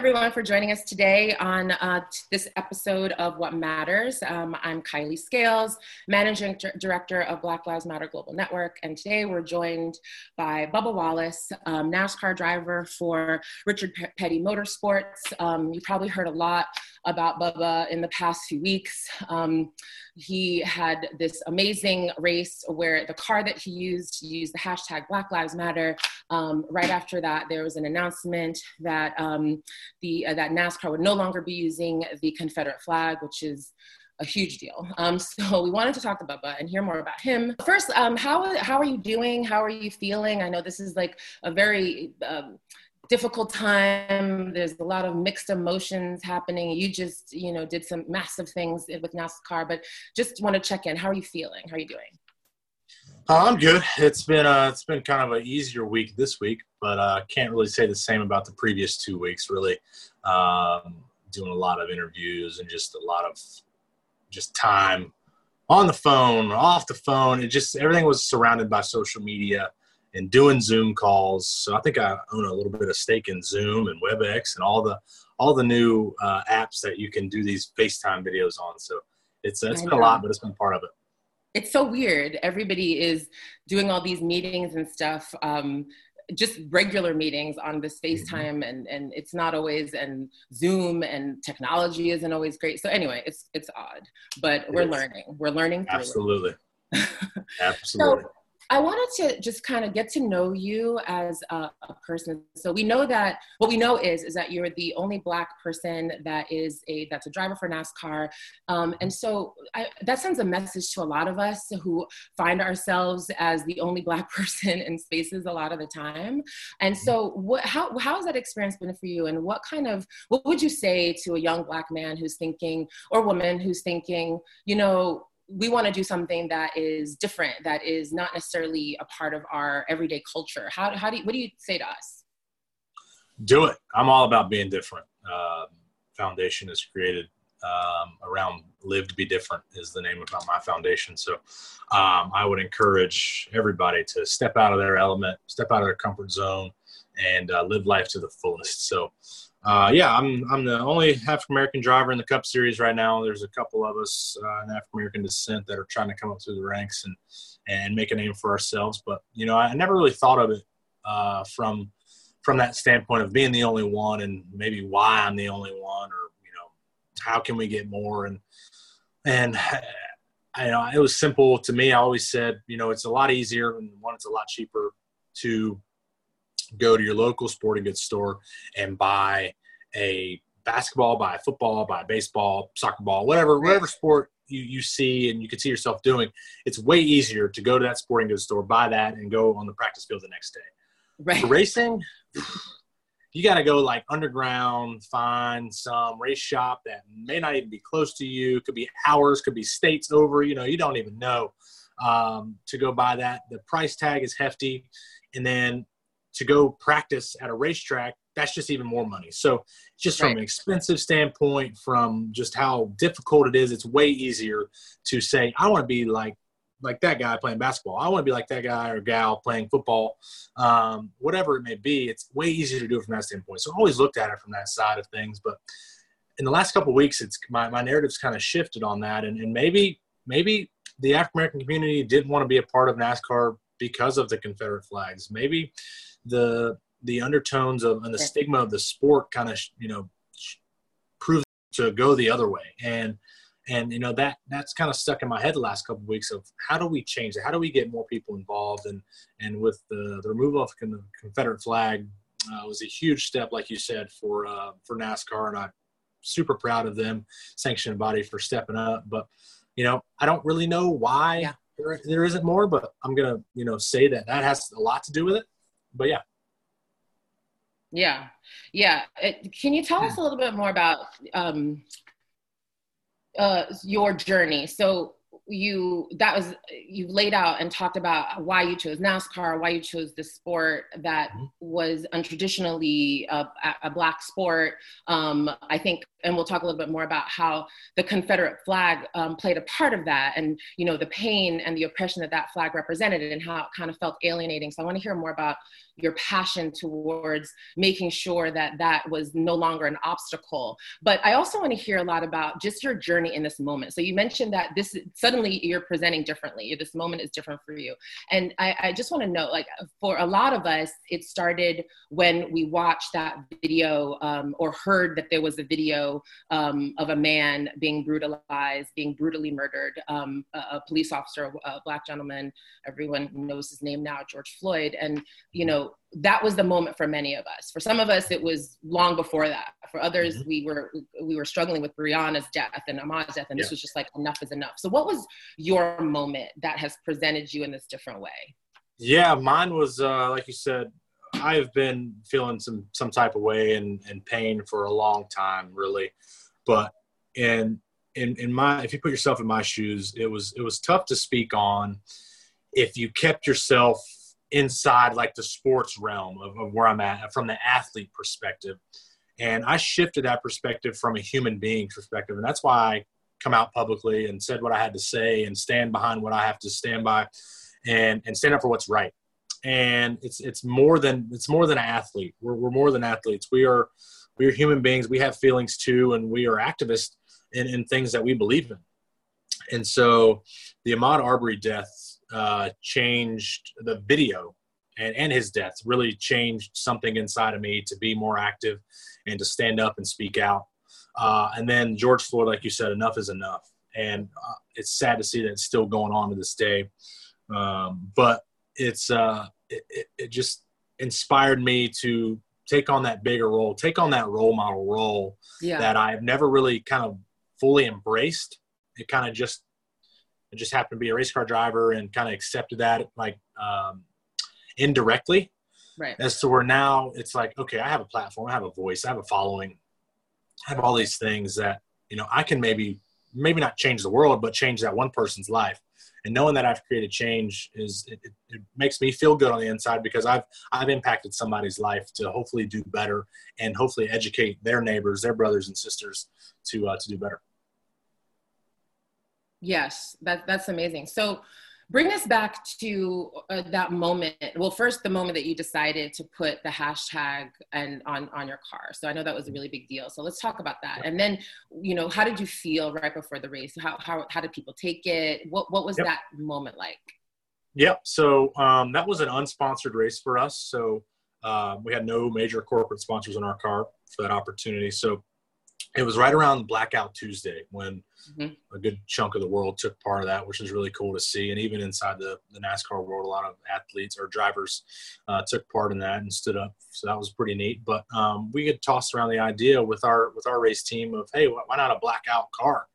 everyone for joining us today on uh, this episode of What Matters. Um, I'm Kailee Scales, Managing D- Director of Black Lives Matter Global Network, and today we're joined by Bubba Wallace, um, NASCAR driver for Richard Petty Motorsports. Um, you probably heard a lot about Bubba in the past few weeks. Um, he had this amazing race where the car that he used used the hashtag Black Lives Matter. Um, right after that, there was an announcement that um, the uh, that NASCAR would no longer be using the Confederate flag, which is a huge deal. Um, so we wanted to talk to Bubba and hear more about him. First, um, how how are you doing? How are you feeling? I know this is like a very um, difficult time. There's a lot of mixed emotions happening. You just, you know, did some massive things with NASCAR, but just want to check in. How are you feeling? How are you doing? Uh, I'm good. It's been uh, it's been kind of an easier week this week, but uh, can't really say the same about the previous two weeks. Really, um, doing a lot of interviews and just a lot of just time on the phone, off the phone. It just everything was surrounded by social media and doing Zoom calls. So I think I own a little bit of stake in Zoom and WebEx and all the all the new uh, apps that you can do these FaceTime videos on. So it's it's been a lot, but it's been part of it it's so weird. Everybody is doing all these meetings and stuff, um, just regular meetings on this mm-hmm. FaceTime, and and it's not always and Zoom and technology isn't always great. So anyway, it's it's odd, but we're learning. We're learning. Absolutely. Absolutely. so, I wanted to just kind of get to know you as a, a, person. So we know that what we know is is that you're the only Black person that is a that's a driver for NASCAR, um, and so I, that sends a message to a lot of us who find ourselves as the only Black person in spaces a lot of the time. And so, what how how has that experience been for you? And what kind of what would you say to a young Black man who's thinking or woman who's thinking, you know, we want to do something that is different, that is not necessarily a part of our everyday culture. How, how do you, what do you say to us? Do it. I'm all about being different. Uh, foundation is created um, around live to be different is the name of my foundation. So um, I would encourage everybody to step out of their element, step out of their comfort zone, and uh, live life to the fullest. So uh, yeah, I'm I'm the only African American driver in the Cup Series right now. There's a couple of us uh, in African American descent that are trying to come up through the ranks and and make a name for ourselves. But you know, I never really thought of it uh, from from that standpoint of being the only one and maybe why I'm the only one, or you know, how can we get more and and. I know it was simple to me. I always said, you know, it's a lot easier and one, it's a lot cheaper to go to your local sporting goods store and buy a basketball, buy a football, buy a baseball, soccer ball, whatever, whatever sport you, you see and you can see yourself doing, it's way easier to go to that sporting goods store, buy that, and go on the practice field the next day. Right. For racing, you got to go like underground, find some race shop that may not even be close to you. Could be hours, could be states over. You know, you don't even know um, to go buy that. The price tag is hefty, and then to go practice at a racetrack, that's just even more money. So, just from right. an expensive standpoint, from just how difficult it is, it's way easier to say, I want to be like like that guy playing basketball. I want to be like that guy or gal playing football, um, whatever it may be. It's way easier to do it from that standpoint. So I always looked at it from that side of things. But in the last couple weeks, it's my, my narrative's kind of shifted on that. And, and maybe, maybe the African American community didn't want to be a part of NASCAR because of the Confederate flags. Maybe the the undertones of and the stigma of the sport kind of you know prove to go the other way. And and you know that that's kind of stuck in my head the last couple of weeks of how do we change it? How do we get more people involved? And and with the, the removal of the confederate flag uh, was a huge step like you said for uh, for nascar. And i'm super proud of them sanctioning body for stepping up. But you know i don't really know why yeah. there, there isn't more but i'm gonna you know say that that has a lot to do with it but yeah. Yeah, yeah. It, can you tell us a little bit more about um, uh, your journey? So you that was you laid out and talked about why you chose NASCAR, why you chose the sport that mm-hmm. was untraditionally a, a, black sport. Um, I think and we'll talk a little bit more about how the Confederate flag um, played a part of that, and you know the pain and the oppression that that flag represented, and how it kind of felt alienating. So I want to hear more about your passion towards making sure that that was no longer an obstacle. But I also want to hear a lot about just your journey in this moment. So you mentioned that this suddenly you're presenting differently. This moment is different for you, and I, I just want to know, like, for a lot of us, it started when we watched that video um, or heard that there was a video um, of a man being brutalized, being brutally murdered, um, a, a, police officer, a black gentleman. Everyone knows his name now, George Floyd, and you know that was the moment for many of us. For some of us, it was long before that. For others, mm-hmm. we were we were struggling with Breonna's death and Ahmaud's death, and yeah. this was just like enough is enough. So, what was your moment that has presented you in this different way? Yeah, mine was uh, like you said. I have been feeling some some type of way and, and pain for a long time, really. But in in in my if you put yourself in my shoes, it was it was tough to speak on if you kept yourself inside like the sports realm of, of where I'm at from the athlete perspective. And I shifted that perspective from a human being perspective. And that's why I come out publicly and said what I had to say and stand behind what I have to stand by and, and stand up for what's right. And it's, it's more than, it's more than an athlete. We're, we're more than athletes. We are, we are human beings. We have feelings too. And we are activists in, in things that we believe in. And so the Ahmaud Arbery death uh, changed the video and, and his death really changed something inside of me to be more active and to stand up and speak out. Uh, and then George Floyd, like you said, enough is enough. And uh, it's sad to see that it's still going on to this day. Um, but it's uh, it, it just inspired me to take on that bigger role, take on that role model role yeah. that I've never really kind of fully embraced. It kind of just I just happened to be a race car driver and kind of accepted that like um, indirectly. Right. As to where now it's like, okay, I have a platform, I have a voice, I have a following, I have all these things that you know I can maybe maybe not change the world, but change that one person's life. And knowing that I've created change is it, it, it, makes me feel good on the inside because I've I've impacted somebody's life to hopefully do better and hopefully educate their neighbors, their brothers and sisters to uh, to do better. Yes, that, that's amazing. So bring us back to uh, that moment. Well, first, the moment that you decided to put the hashtag and on, on your car. So I know that was a really big deal. So let's talk about that. And then, you know, how did you feel right before the race? How, how, how did people take it? What, what was yep. that moment like? Yep. So um, that was an unsponsored race for us. So uh, we had no major corporate sponsors in our car for that opportunity. So it was right around Blackout Tuesday when mm-hmm. a good chunk of the world took part of that, which was really cool to see. And even inside the, the NASCAR world, a lot of athletes or drivers uh, took part in that and stood up. So that was pretty neat. But um, we had tossed around the idea with our with our race team of, hey, why not a blackout car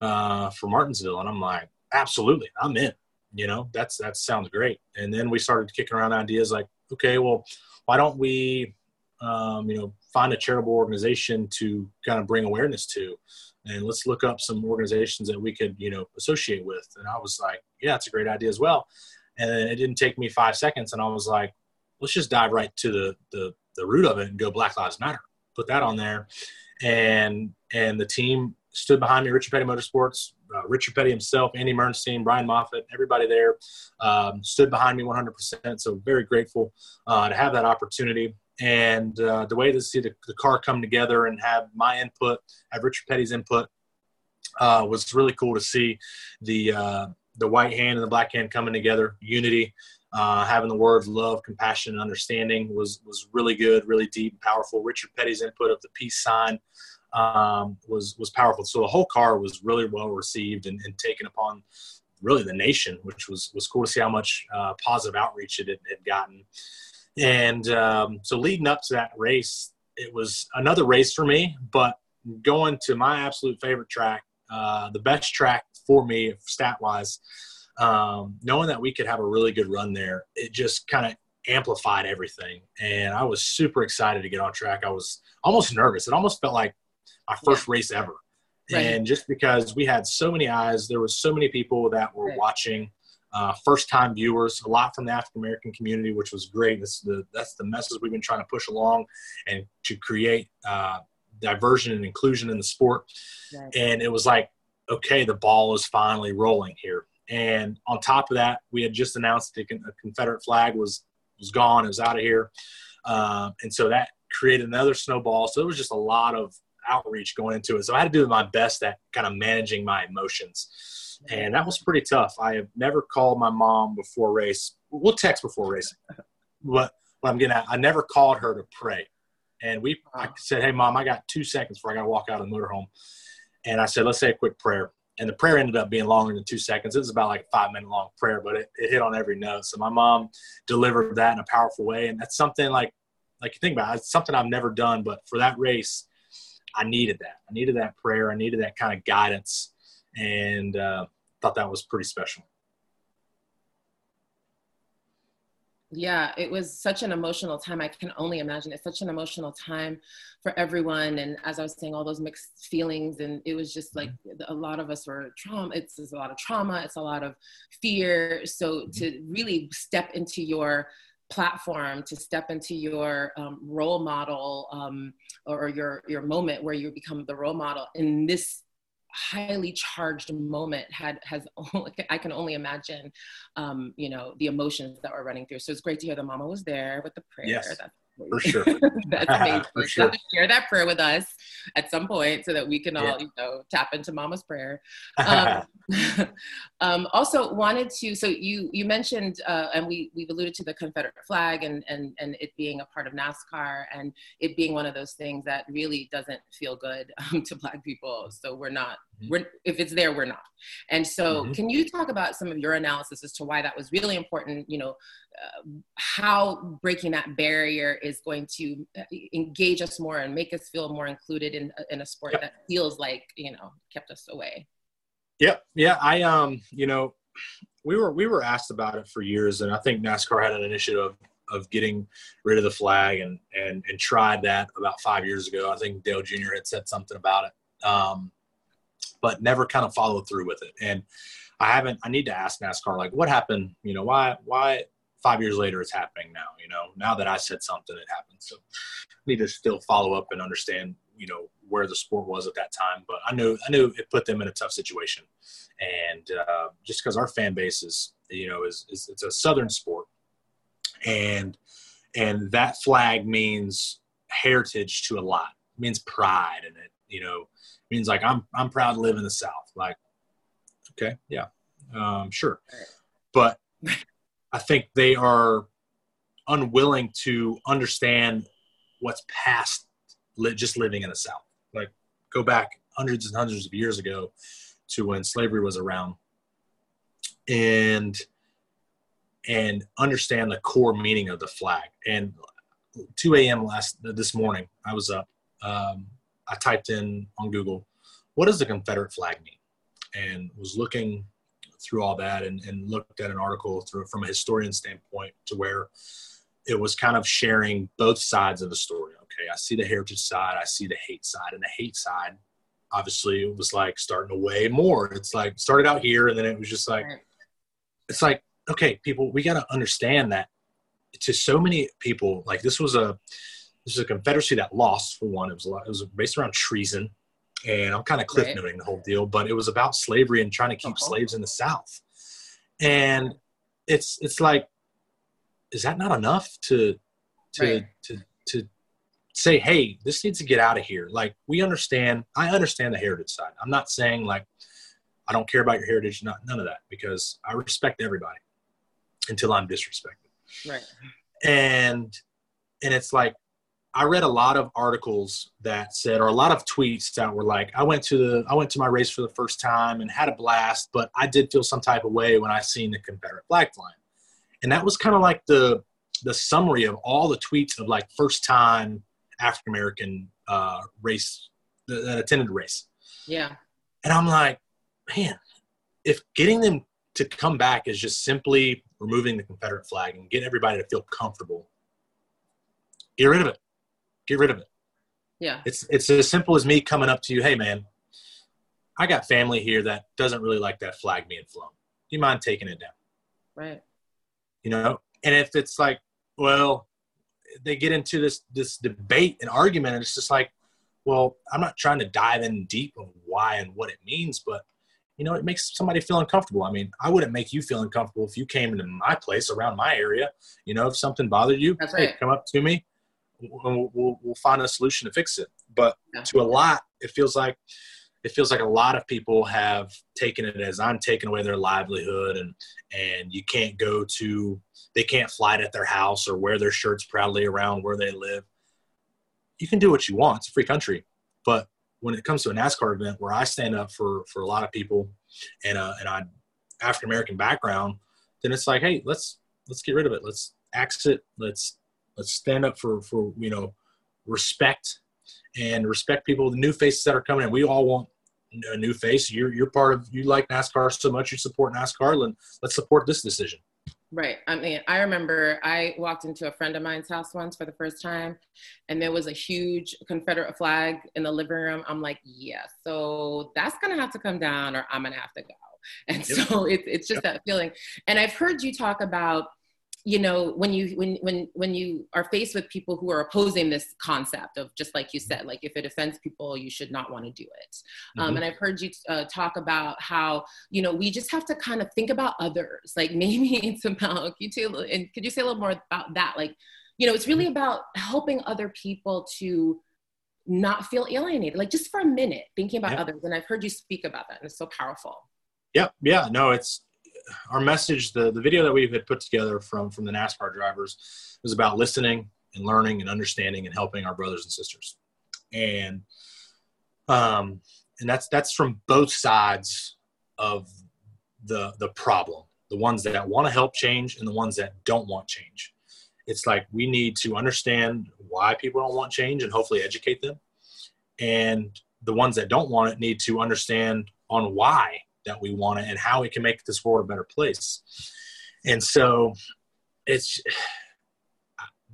uh, for Martinsville? And I'm like, absolutely, I'm in. You know, that's that sounds great. And then we started kicking around ideas like, okay, well, why don't we um, you know, find a charitable organization to kind of bring awareness to, and let's look up some organizations that we could, you know, associate with. And I was like, yeah, it's a great idea as well. And it didn't take me five seconds, and I was like, let's just dive right to the the, the root of it and go Black Lives Matter. Put that on there, and and the team stood behind me. Richard Petty Motorsports, uh, Richard Petty himself, Andy Murstein, Brian Moffitt, everybody there um, stood behind me 100%. So very grateful uh, to have that opportunity and uh, the way to see the, the, car come together and have my input, have Richard Petty's input, uh, was really cool to see the uh, the white hand and the black hand coming together, unity. Uh, having the words love, compassion, and understanding was was really good, really deep and powerful. Richard Petty's input of the peace sign um, was was powerful. So the whole car was really well received and, and taken upon really the nation, which was was cool to see how much uh, positive outreach it had, had gotten. And um, so leading up to that race, it was another race for me, but going to my absolute favorite track, uh, the best track for me stat wise, um, knowing that we could have a really good run there, it just kind of amplified everything. And I was super excited to get on track. I was almost nervous. It almost felt like my first yeah. race ever. Right. And just because we had so many eyes, there was so many people that were right. watching uh, first time viewers, a lot from the African American community, which was great. That's the, that's the message we've been trying to push along and to create uh, diversion and inclusion in the sport. Right. And it was like, okay, the ball is finally rolling here. And on top of that, we had just announced the Confederate flag was was gone. It was out of here, um, and so that created another snowball. So it was just a lot of outreach going into it. So I had to do my best at kind of managing my emotions, and that was pretty tough. I have never called my mom before race. We'll text before racing, but what I'm getting at, I never called her to pray. And we, I said, "Hey, mom, I got two seconds before I got to walk out of the motorhome." And I said, "Let's say a quick prayer." And the prayer ended up being longer than two seconds. It was about like a five minute long prayer, but it, it hit on every note. So my mom delivered that in a powerful way, and that's something like, like you think about it, it's something I've never done, but for that race, I needed that. I needed that prayer. I needed that kind of guidance, and uh, thought that was pretty special. yeah it was such an emotional time i can only imagine it's such an emotional time for everyone and as i was saying all those mixed feelings and it was just like mm-hmm. a lot of us were trauma it's, it's a lot of trauma it's a lot of fear so mm-hmm. to really step into your platform to step into your um, role model um, or your your moment where you become the role model in this highly charged moment had has only, I can only imagine um, you know the emotions that were running through. So it's great to hear the mama was there with the prayer. Yes. That's for sure. That's amazing. for sure. share that prayer with us at some point so that we can all, yeah. you know, tap into Mama's prayer. Um, um, also, wanted to. So you you mentioned, uh, and we we've alluded to the Confederate flag and and and it being a part of NASCAR and it being one of those things that really doesn't feel good um, to Black people. So we're not. Mm-hmm. We're if it's there, we're not. And so, mm-hmm. can you talk about some of your analysis as to why that was really important? You know, how breaking that barrier is going to uh, engage us more and make us feel more included in, in a sport yep. that feels like you know kept us away yep yeah i um you know we were we were asked about it for years and i think nascar had an initiative of, of getting rid of the flag and and and tried that about five years ago i think dale jr had said something about it um but never kind of followed through with it and I haven't. I need to ask NASCAR like what happened. You know why why five years later it's happening now you know? Now that i said something it happened. So I need to still follow up and understand you know where the sport was at that time. But i knew i knew it put them in a tough situation. And uh, just because our fan base is you know is, is it's a southern sport. And and that flag means heritage to a lot. It means pride in it you know? It means like i'm i'm proud to live in the south. Like okay yeah um, sure. But I think they are unwilling to understand what's past li- just living in the South. Like go back hundreds and hundreds of years ago to when slavery was around, and and understand the core meaning of the flag. And 2 a.m. last this morning, I was up. Um, I typed in on Google, "What does the Confederate flag mean?" and was looking through all that and, and looked at an article through, from a historian standpoint to where it was kind of sharing both sides of the story. Okay, I see the heritage side, I see the hate side, and the hate side, obviously, it was like starting to weigh more. It's like started out here, and then it was just like, it's like, okay, people, we got to understand that to so many people, like this was a this is a Confederacy that lost for one. It was a lot, it was based around treason and I'm kind of cliff noting right. the whole deal, but it was about slavery and trying to keep uh-huh. slaves in the South. And it's it's like, is that not enough to to right. to to say, hey, this needs to get out of here? Like we understand, I understand the heritage side. I'm not saying like I don't care about your heritage, not none of that, because I respect everybody until I'm disrespected. Right. And and it's like I read a lot of articles that said, or a lot of tweets that were like, I went to the, I went to my race for the first time and had a blast, but I did feel some type of way when I seen the Confederate flag flying, and that was kind of like the the summary of all the tweets of like first time African American uh, race that attended the race. Yeah, and I'm like, man, if getting them to come back is just simply removing the Confederate flag and get everybody to feel comfortable, get rid of it Get rid of it. Yeah. It's it's as simple as me coming up to you, hey man, I got family here that doesn't really like that flag being flown. Do you mind taking it down? Right. You know, and if it's like, well, they get into this this debate and argument, and it's just like, well, I'm not trying to dive in deep on why and what it means, but you know, it makes somebody feel uncomfortable. I mean, I wouldn't make you feel uncomfortable if you came into my place around my area. You know, if something bothered you, That's right. hey, come up to me. We'll, we'll, we'll find a solution to fix it. But Yeah. to a lot, it feels like it feels like a lot of people have taken it as I'm taking away their livelihood, and and you can't go to, they can't fly it at their house or wear their shirts proudly around where they live. You can do what you want. It's a free country, but when it comes to a NASCAR event where I stand up for for a lot of people and uh, and I African American background, then it's like, hey, let's let's get rid of it. Let's axe it. Let's let's stand up for for you know respect and respect people, the new faces that are coming in. We all want a new face. You're you're part of you like NASCAR so much. You support NASCAR. Then let's support this decision. Right. I mean, I remember I walked into a friend of mine's house once for the first time, and there was a huge Confederate flag in the living room. I'm like, yeah, so that's gonna have to come down, or I'm gonna have to go. And Yep. so it's it's just that feeling. And I've heard you talk about, you know, when you when when when you are faced with people who are opposing this concept of just like you said, like if it offends people, you should not want to do it. Um, Mhm. and I've heard you uh, talk about how you know we just have to kind of think about others. Like maybe it's about you too. And could you say a little more about that? Like, you know, it's really about helping other people to not feel alienated. Like just for a minute, thinking about Yeah. others. And I've heard you speak about that, and it's so powerful. Yep. Yeah. No, it's our message. The the video that we had put together from from the NASCAR drivers was about listening and learning and understanding and helping our brothers and sisters, and um, and that's that's from both sides of the the problem. The ones that want to help change and the ones that don't want change. It's like we need to understand why people don't want change and hopefully educate them, and the ones that don't want it need to understand on why that we want it and how we can make this world a better place. And so it's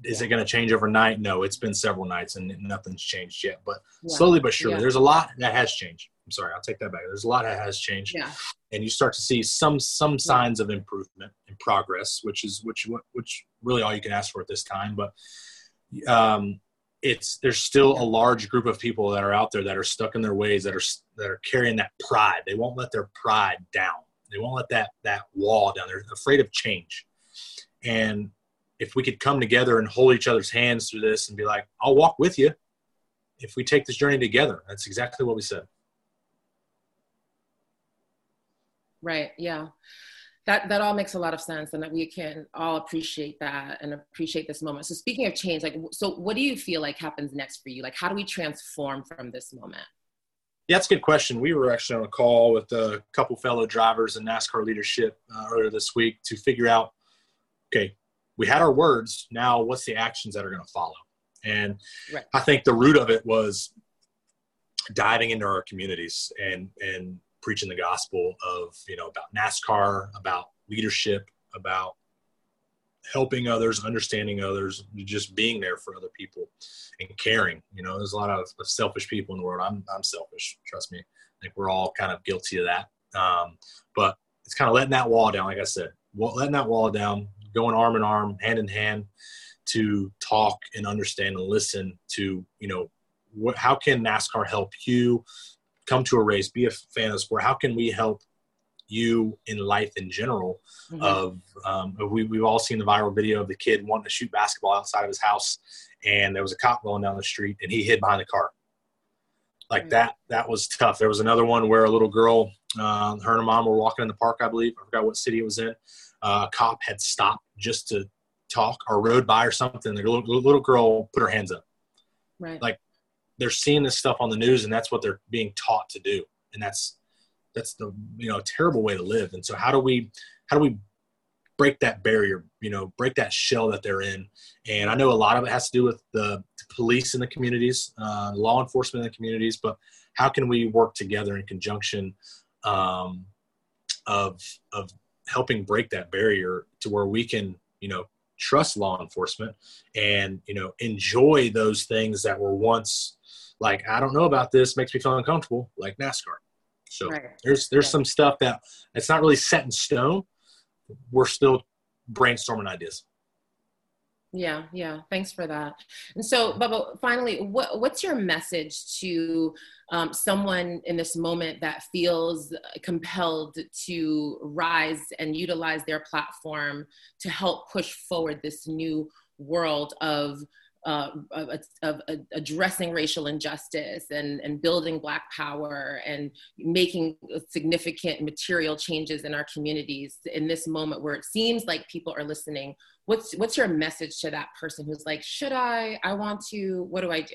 is it going to change overnight? No, it's been several nights and nothing's changed yet. But Yeah. slowly but surely, Yeah. there's a lot that has changed. I'm sorry, I'll take that back. There's a lot that has changed, Yeah. and you start to see some some signs of improvement and progress, which is which which really all you can ask for at this time. But um, it's there's still a large group of people that are out there that are stuck in their ways that are that are carrying that pride. They won't let their pride down. They won't let that that wall down. They're afraid of change. And if we could come together and hold each other's hands through this and be like, "I'll walk with you," if we take this journey together, that's exactly what we said. Right. Yeah. That that all makes a lot of sense, and that we can all appreciate that and appreciate this moment. So, speaking of change, like, so what do you feel like happens next for you? Like, how do we transform from this moment? Yeah, that's a good question. We were actually on a call with a couple fellow drivers and NASCAR leadership uh, earlier this week to figure out, okay, we had our words. Now, what's the actions that are going to follow? And Right. I think the root of it was diving into our communities and and preaching the gospel of you know about NASCAR, about leadership, about helping others, understanding others, just being there for other people and caring. You know, there's a lot of, of selfish people in the world. I'm I'm selfish. Trust me. I think we're all kind of guilty of that. Um, but it's kind of letting that wall down, like I said, letting that wall down, going arm in arm, hand in hand, to talk and understand and listen to you know how can NASCAR help you come to a race, be a fan of the sport? How can we help you in life in general? Mhm. Of um, we, we've all seen the viral video of the kid wanting to shoot basketball outside of his house, and there was a cop going down the street, and he hid behind the car. Like Mm. that, that was tough. There was another one where a little girl, uh, her and her mom were walking in the park, I believe. I forgot what city it was in. Uh, a cop had stopped just to talk or rode by or something. The little, little girl put her hands up right. like, they're seeing this stuff on the news and that's what they're being taught to do. And that's that's the you know terrible way to live. And so how do we how do we break that barrier you know break that shell that they're in? And i know a lot of it has to do with the police in the communities uh, law enforcement in the communities but how can we work together in conjunction um, of of helping break that barrier to where we can you know trust law enforcement and you know enjoy those things that were once like I don't know about this makes me feel uncomfortable like NASCAR. So Right. there's there's some stuff that it's not really set in stone. We're still brainstorming ideas. Yeah, yeah. Thanks for that. And so, Bubba, finally, what, what's your message to um, someone in this moment that feels compelled to rise and utilize their platform to help push forward this new world of uh, of, of, addressing racial injustice and, and building Black power and making significant material changes in our communities in this moment where it seems like people are listening. What's, what's your message to that person who's like, should I? I want to, what do I do?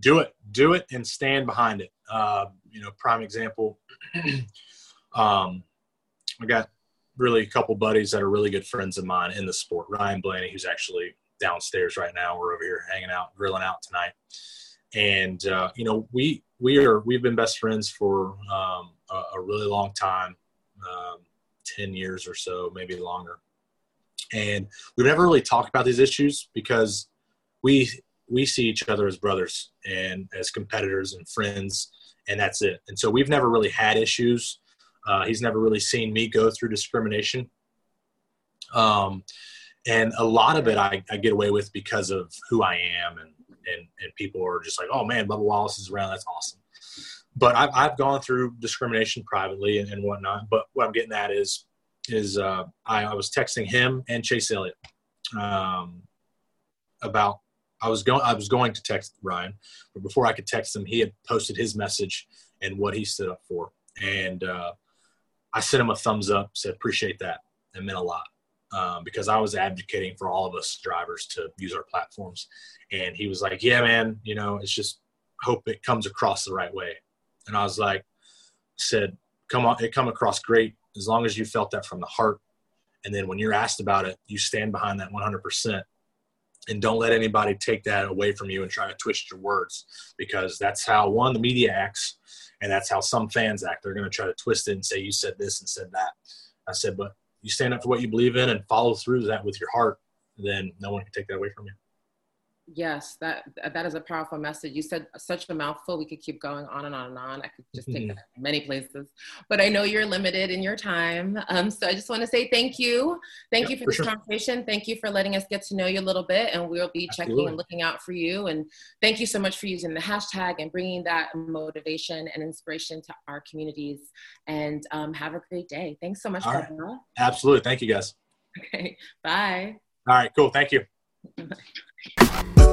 Do it, do it, and stand behind it. Uh, you know, prime example. um, I got really a couple buddies that are really good friends of mine in the sport. Ryan Blaney, who's actually downstairs right now. We're over here hanging out, grilling out tonight, and uh, you know we we are we've been best friends for um, a, a, really long time, um, ten years or so, maybe longer, and we've never really talked about these issues because we we see each other as brothers and as competitors and friends, and that's it. And so we've never really had issues. Uh, he's never really seen me go through discrimination. Um, and a lot of it I, I get away with because of who I am and, and, and people are just like, oh man, Bubba Wallace is around. That's awesome. But I've, I've gone through discrimination privately and, and whatnot. But what I'm getting at is, is uh, I, I was texting him and Chase Elliott um, about I was going I was going to text Ryan, but before I could text him, he had posted his message and what he stood up for, and uh, I sent him a thumbs up, said appreciate that. It meant a lot um, because I was advocating for all of us drivers to use our platforms. And he was like, Yeah, man, you know, it's just hope it comes across the right way. And I was like, said, Come on, it come across great as long as you felt that from the heart. And then when you're asked about it, you stand behind that 100%. And don't let anybody take that away from you and try to twist your words because that's how one, the media acts, and that's how some fans act. They're going to try to twist it and say, You said this and said that. I said, But you stand up for what you believe in and follow through that with your heart, then no one can take that away from you. Yes, that that is a powerful message. You said such a mouthful. We could keep going on and on and on. I could just take that many places, but I know you're limited in your time. Um, so I just want to say thank you, thank you for, for this sure. conversation. Thank you for letting us get to know you a little bit, and we'll be Absolutely. checking and looking out for you. And thank you so much for using the hashtag and bringing that motivation and inspiration to our communities. And um, have a great day. Thanks so much. All right. Absolutely. Thank you, guys. Okay. Bye. All right. Cool. Thank you. Bye.